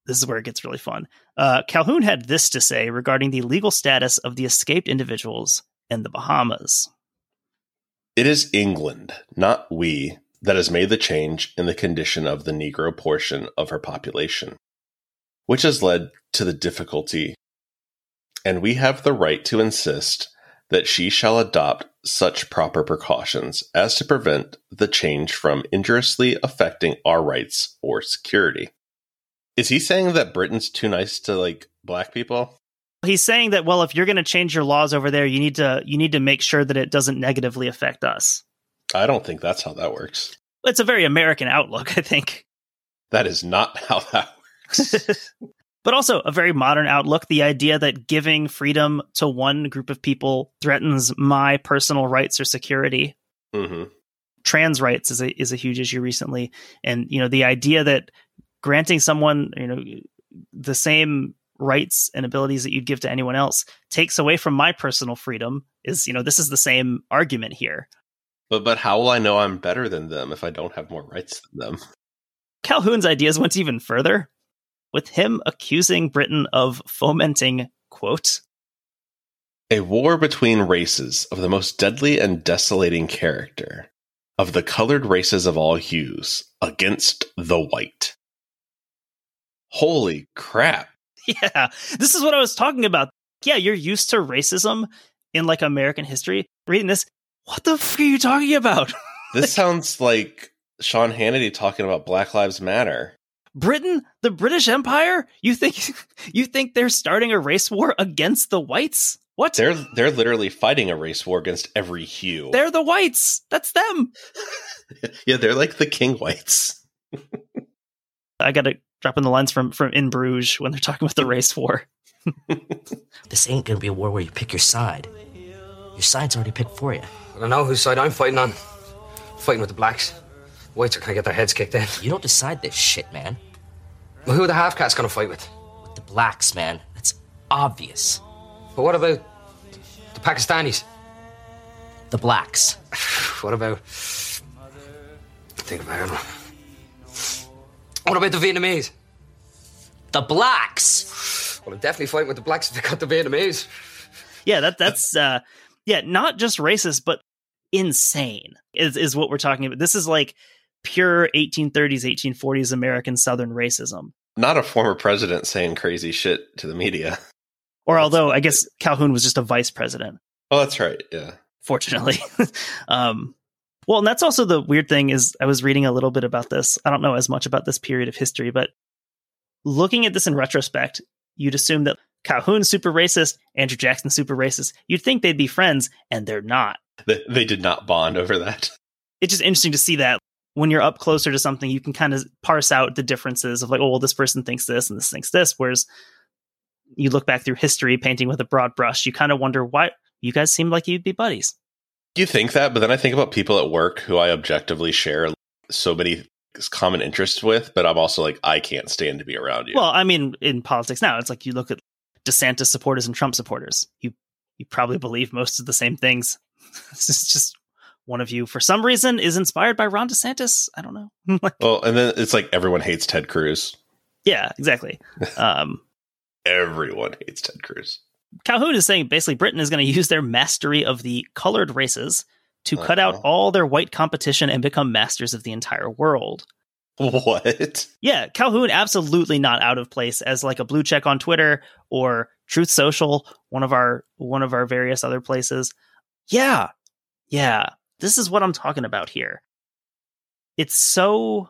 this is where it gets really fun. Uh, Calhoun had this to say regarding the legal status of the escaped individuals in the Bahamas. It is England, not we, that has made the change in the condition of the Negro portion of her population, which has led to the difficulty, and we have the right to insist that she shall adopt such proper precautions as to prevent the change from injuriously affecting our rights or security. Is he saying that Britain's too nice to like black people? He's saying that well, if you're going to change your laws over there, you need to you need to make sure that it doesn't negatively affect us. I don't think that's how that works. It's a very American outlook, *laughs* I think. That is not how that works. *laughs* but also a very modern outlook. The idea that giving freedom to one group of people threatens my personal rights or security. hmm Trans rights is a is a huge issue recently, and you know the idea that granting someone you know the same rights and abilities that you'd give to anyone else takes away from my personal freedom is you know this is the same argument here. But but how will I know I'm better than them if I don't have more rights than them? Calhoun's ideas went even further, with him accusing Britain of fomenting, quote, A war between races of the most deadly and desolating character, of the colored races of all hues, against the white. Holy crap. *laughs* Yeah, this is what I was talking about. Yeah, you're used to racism in like American history. Reading this, what the fuck are you talking about? *laughs* This sounds like Sean Hannity talking about Black Lives Matter. Britain, the British Empire? You think *laughs* you think they're starting a race war against the whites? What? They're they're literally fighting a race war against every hue. They're the whites. That's them. *laughs* yeah, they're like the king whites. I got to drop in the lines from from In Bruges when they're talking about the race war. *laughs* This ain't gonna be a war where you pick your side. Your side's already picked for you. I don't know whose side I'm fighting on. fighting with the blacks. Whites are gonna get their heads kicked in. You don't decide this shit, man. Well, who are the half cats gonna fight with? With the blacks, man. That's obvious. But what about the Pakistanis? The blacks. *sighs* What about. Think about it. What about the Vietnamese? The blacks. Well, I'm definitely fighting with the blacks if they got the Vietnamese. Yeah, that that's uh yeah, not just racist, but insane is is what we're talking about. This is like pure 1830s, 1840s American Southern racism. Not a former president saying crazy shit to the media. Or although I guess Calhoun was just a vice president, Oh, that's right. Yeah. fortunately. *laughs* um well, and that's also the weird thing is I was reading a little bit about this. I don't know as much about this period of history, but looking at this in retrospect, you'd assume that Calhoun's super racist, Andrew Jackson's super racist. You'd think they'd be friends, and they're not. They, they did not bond over that. it's just interesting to see that when you're up closer to something, you can kind of parse out the differences of like, oh, well, this person thinks this and this thinks this. Whereas you look back through history, painting with a broad brush, you kind of wonder why you guys seem like you'd be buddies. You think that, but then I think about people at work who I objectively share so many common interests with, but I'm also like, I can't stand to be around you. Well, I mean, in politics now, it's like you look at DeSantis supporters and Trump supporters. You you probably believe most of the same things. *laughs* is just one of you, for some reason, is inspired by Ron DeSantis. I don't know. *laughs* like, well, and then it's like everyone hates Ted Cruz. yeah, exactly. *laughs* Um, Everyone hates Ted Cruz. Calhoun is saying basically Britain is going to use their mastery of the colored races to cut out Uh-huh. all their white competition and become masters of the entire world. What? Yeah, Calhoun absolutely not out of place as like a blue check on Twitter or Truth Social, one of our one of our various other places. Yeah. Yeah. This is what I'm talking about here. It's so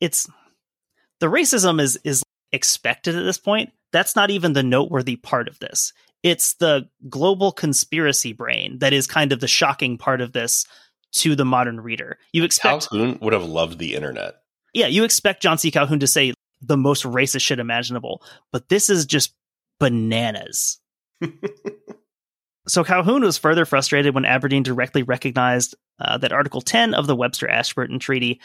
it's the racism is is expected at this point. That's not even the noteworthy part of this. It's the global conspiracy brain that is kind of the shocking part of this to the modern reader. You expect Calhoun would have loved the internet. yeah, you expect John C. Calhoun to say the most racist shit imaginable, but this is just bananas. *laughs* so Calhoun was further frustrated when Aberdeen directly recognized uh, that Article 10 of the Webster Ashburton Treaty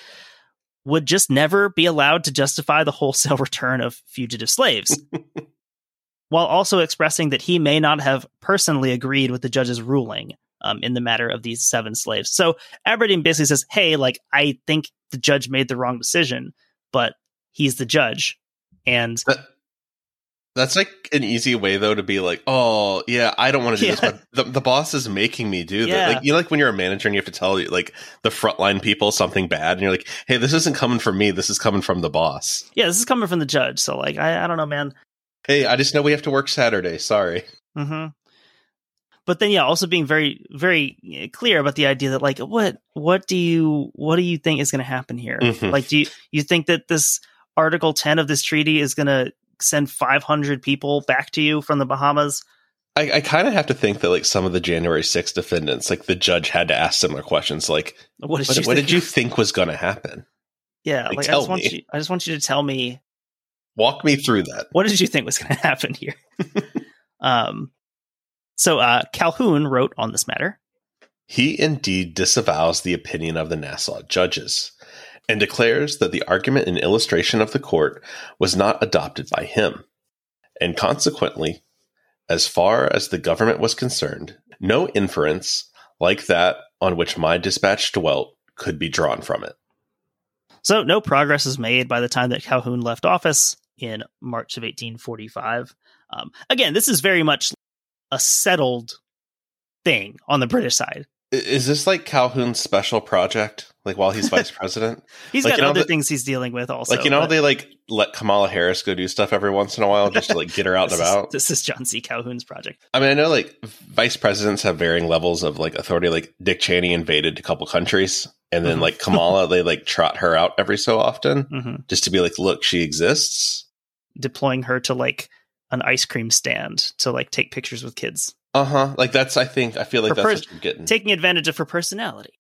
would just never be allowed to justify the wholesale *laughs* return of fugitive slaves. *laughs* While also expressing that he may not have personally agreed with the judge's ruling um, in the matter of these seven slaves. So Aberdeen basically says, hey, like, I think the judge made the wrong decision, but he's the judge. And That's like an easy way though to be like, oh yeah, I don't want to do this, but the, the boss is making me do Yeah. that. Like you know, like when you're a manager and you have to tell like the frontline people something bad, and you're like, hey, this isn't coming from me. This is coming from the boss. yeah, this is coming from the judge. So, like, I, I don't know, man. Hey, I just know we have to work Saturday. Sorry. hmm But then, yeah, also being very, very eh, clear about the idea that, like, what, what do you, what do you think is going to happen here? Mhm. Like, do you, you think that this Article Ten of this treaty is going to send 500 people back to you from the Bahamas? I, I kind of have to think that like some of the January 6th defendants, like the judge had to ask similar questions, like, What did what, you what think? did you think was going to happen? Yeah, like, like, I just want me. you. I just want you to tell me Walk me through that. what did you think was going *laughs* to happen here. *laughs* um, so uh, Calhoun wrote on this matter. He indeed disavows the opinion of the Nassau judges and declares that the argument and illustration of the court was not adopted by him. And consequently, as far as the government was concerned, no inference like that on which my dispatch dwelt could be drawn from it. So no progress is made by the time that Calhoun left office in March of 1845. Um, again, this is very much a settled thing on the British side. Is this like Calhoun's special project? Like while he's vice president? *laughs* He's Like, got you know, other the- things he's dealing with also. like, you know, but they like let Kamala Harris go do stuff every once in a while just to like get her out *laughs* and is- about. this is John C. Calhoun's project. I mean, I know like vice presidents have varying levels of like authority. Like Dick Cheney invaded a couple countries, and then Mhm. like Kamala, they like trot her out every so often hmm just to be like, look, she exists. Deploying her to like an ice cream stand to like take pictures with kids, Uh huh. Like that's, I think, I feel like that's pers- what you're getting. taking advantage of her personality.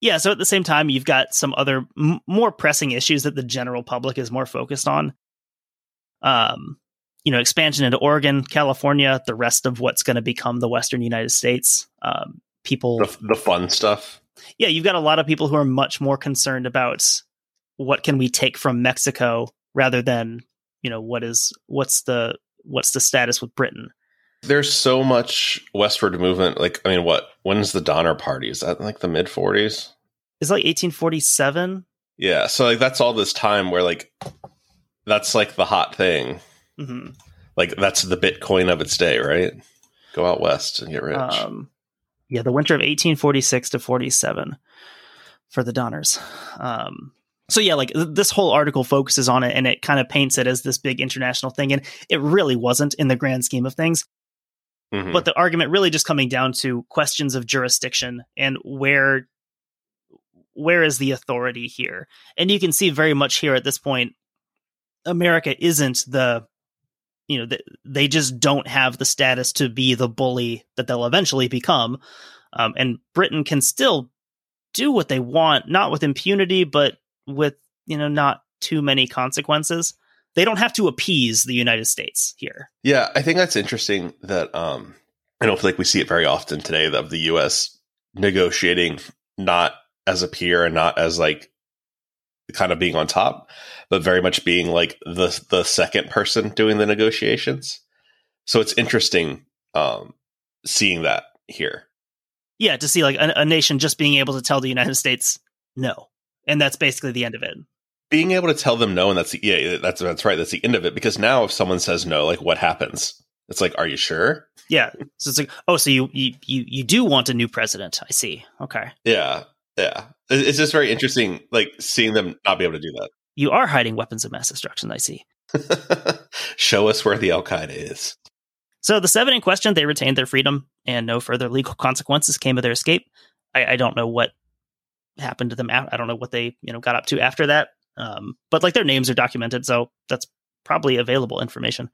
Yeah, so at the same time, you've got some other m- more pressing issues that the general public is more focused on. Um, you know, expansion into Oregon, California, the rest of what's going to become the Western United States. Um, people, the, the fun stuff. yeah, you've got a lot of people who are much more concerned about what can we take from Mexico rather than you know what is what's the what's the status with Britain. There's so much westward movement. Like, I mean, what? When's the Donner Party? Is that like the mid 40s? It's like 1847. Yeah. So like that's all this time where like that's like the hot thing. hmm Like that's the Bitcoin of its day, right? Go out west and get rich. Um, yeah, the winter of 1846 to 47 for the Donners. Um, so yeah, like th- this whole article focuses on it and it kind of paints it as this big international thing, and it really wasn't in the grand scheme of things. Mhm. But the argument really just coming down to questions of jurisdiction and where where is the authority here? And you can see very much here at this point, America isn't the you know th- they just don't have the status to be the bully that they'll eventually become um, and britain can still do what they want not with impunity but with you know not too many consequences they don't have to appease the united states here Yeah, I think that's interesting that um I don't feel like we see it very often today of the US negotiating not as a peer and not as like kind of being on top, but very much being like the the second person doing the negotiations. So it's interesting um seeing that here. yeah to see like a, a nation just being able to tell the united states no and that's basically the end of it Being able to tell them no and that's the yeah, that's that's right, that's the end of it because now if someone says no, like what happens? It's like are you sure? yeah so it's like oh so you you you, you do want a new president i see okay Yeah. Yeah. It's just very interesting like seeing them not be able to do that. you are hiding weapons of mass destruction i see *laughs* Show us where the Al Qaeda is. So the seven in question, they retained their freedom, and no further legal consequences came of their escape. I, I don't know what happened to them. I don't know what they you know got up to after that. Um, but like their names are documented, so that's probably available information.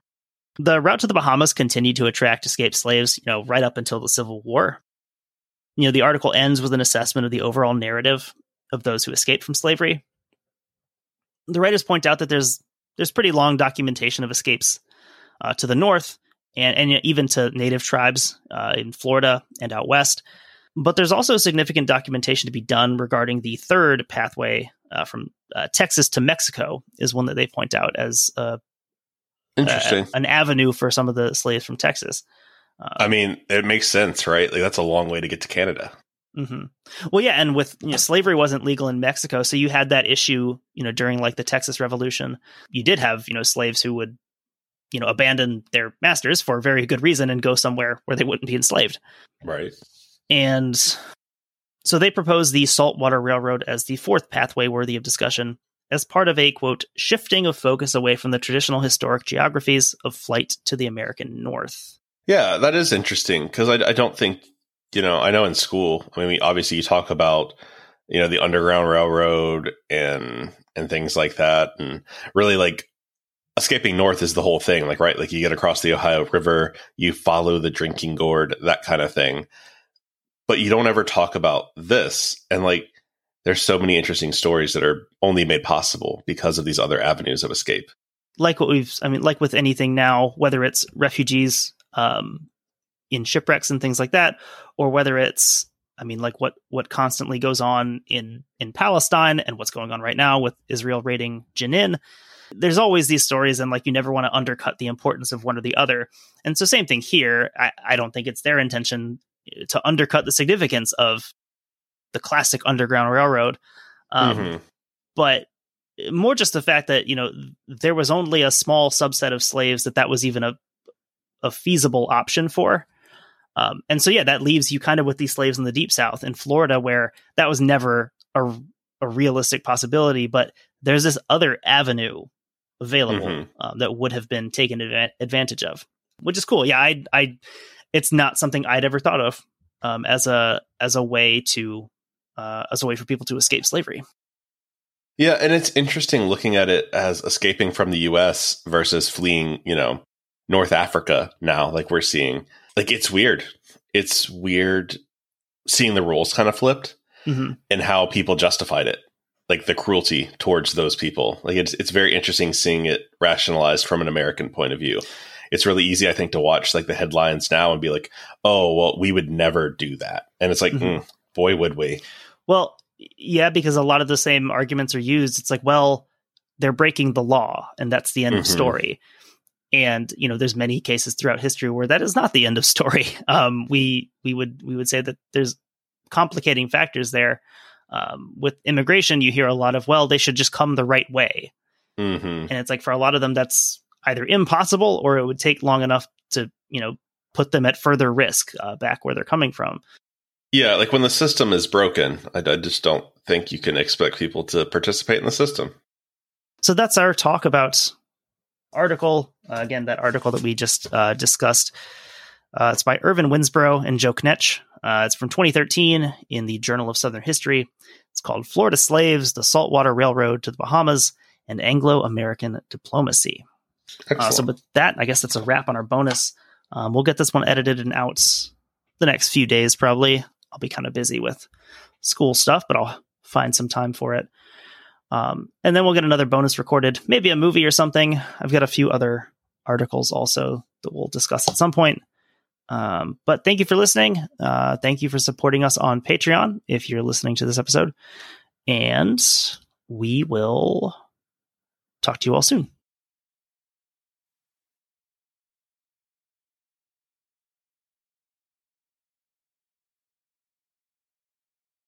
The route to the Bahamas continued to attract escaped slaves, you know, right up until the Civil War. You know, the article ends with an assessment of the overall narrative of those who escaped from slavery. The writers point out that there's there's pretty long documentation of escapes uh, to the north, and, and even to native tribes uh, in Florida and out west. But there's also significant documentation to be done regarding the third pathway uh, from uh, Texas to Mexico, is one that they point out as uh, Interesting. an avenue for some of the slaves from Texas. Uh, I mean, it makes sense, right? Like that's a long way to get to Canada. hmm Well, yeah, and with you know, slavery wasn't legal in Mexico, so you had that issue. You know, during like the Texas Revolution, you did have you know slaves who would you know abandon their masters for a very good reason and go somewhere where they wouldn't be enslaved. Right. And so they propose the Saltwater Railroad as the fourth pathway worthy of discussion as part of a quote shifting of focus away from the traditional historic geographies of flight to the American North. Yeah, that is interesting because I, I don't think you know. I know in school. I mean, obviously you talk about you know the Underground Railroad and and things like that, and really like escaping north is the whole thing. Like, right, like you get across the Ohio River, you follow the drinking gourd, that kind of thing. But you don't ever talk about this. And like, there's so many interesting stories that are only made possible because of these other avenues of escape. Like what we've, I mean, like with anything now, whether it's refugees um, in shipwrecks and things like that, or whether it's, I mean, like what what constantly goes on in in Palestine and what's going on right now with Israel raiding Jenin there's always these stories and like you never want to undercut the importance of one or the other and so same thing here I, I don't think it's their intention to undercut the significance of the classic underground railroad um, mm-hmm. but more just the fact that you know there was only a small subset of slaves that that was even a a feasible option for um, and so yeah that leaves you kind of with these slaves in the deep south in florida where that was never a, a realistic possibility but there's this other avenue available mm-hmm. uh, that would have been taken advantage of, which is cool. Yeah, I, I, it's not something I'd ever thought of um, as a as a way to uh, as a way for people to escape slavery. Yeah, and it's interesting looking at it as escaping from the U.S. versus fleeing, you know, North Africa. Now, like we're seeing, like it's weird. It's weird seeing the rules kind of flipped mm-hmm. and how people justified it like the cruelty towards those people. Like it's it's very interesting seeing it rationalized from an American point of view. It's really easy, I think, to watch like the headlines now and be like, "Oh, well, we would never do that," and it's like, mm-hmm. mm, "Boy, would we!" Well, yeah, because a lot of the same arguments are used. It's like, well, they're breaking the law, and that's the end mm-hmm. of story. And you know, there's many cases throughout history where that is not the end of story. *laughs* Um, we we would we would say that there's complicating factors there um, with immigration, you hear a lot of, well, they should just come the right way. Mm-hmm. And it's like for a lot of them, that's either impossible or it would take long enough to, you know, put them at further risk uh, back where they're coming from. Yeah, like when the system is broken, I, I just don't think you can expect people to participate in the system. So that's our talk about article. Uh, again, that article that we just uh, discussed. Uh, it's by Irvin Winsboro and Joe Knetsch. Uh, it's from 2013 in the Journal of Southern History. It's called Florida Slaves, the Saltwater Railroad to the Bahamas, and Anglo American Diplomacy. Uh, so, with that, I guess that's a wrap on our bonus. Um, we'll get this one edited and out the next few days, probably. I'll be kind of busy with school stuff, but I'll find some time for it. Um, and then we'll get another bonus recorded, maybe a movie or something. I've got a few other articles also that we'll discuss at some point. Um, but thank you for listening. Uh, thank you for supporting us on Patreon if you're listening to this episode. And we will talk to you all soon.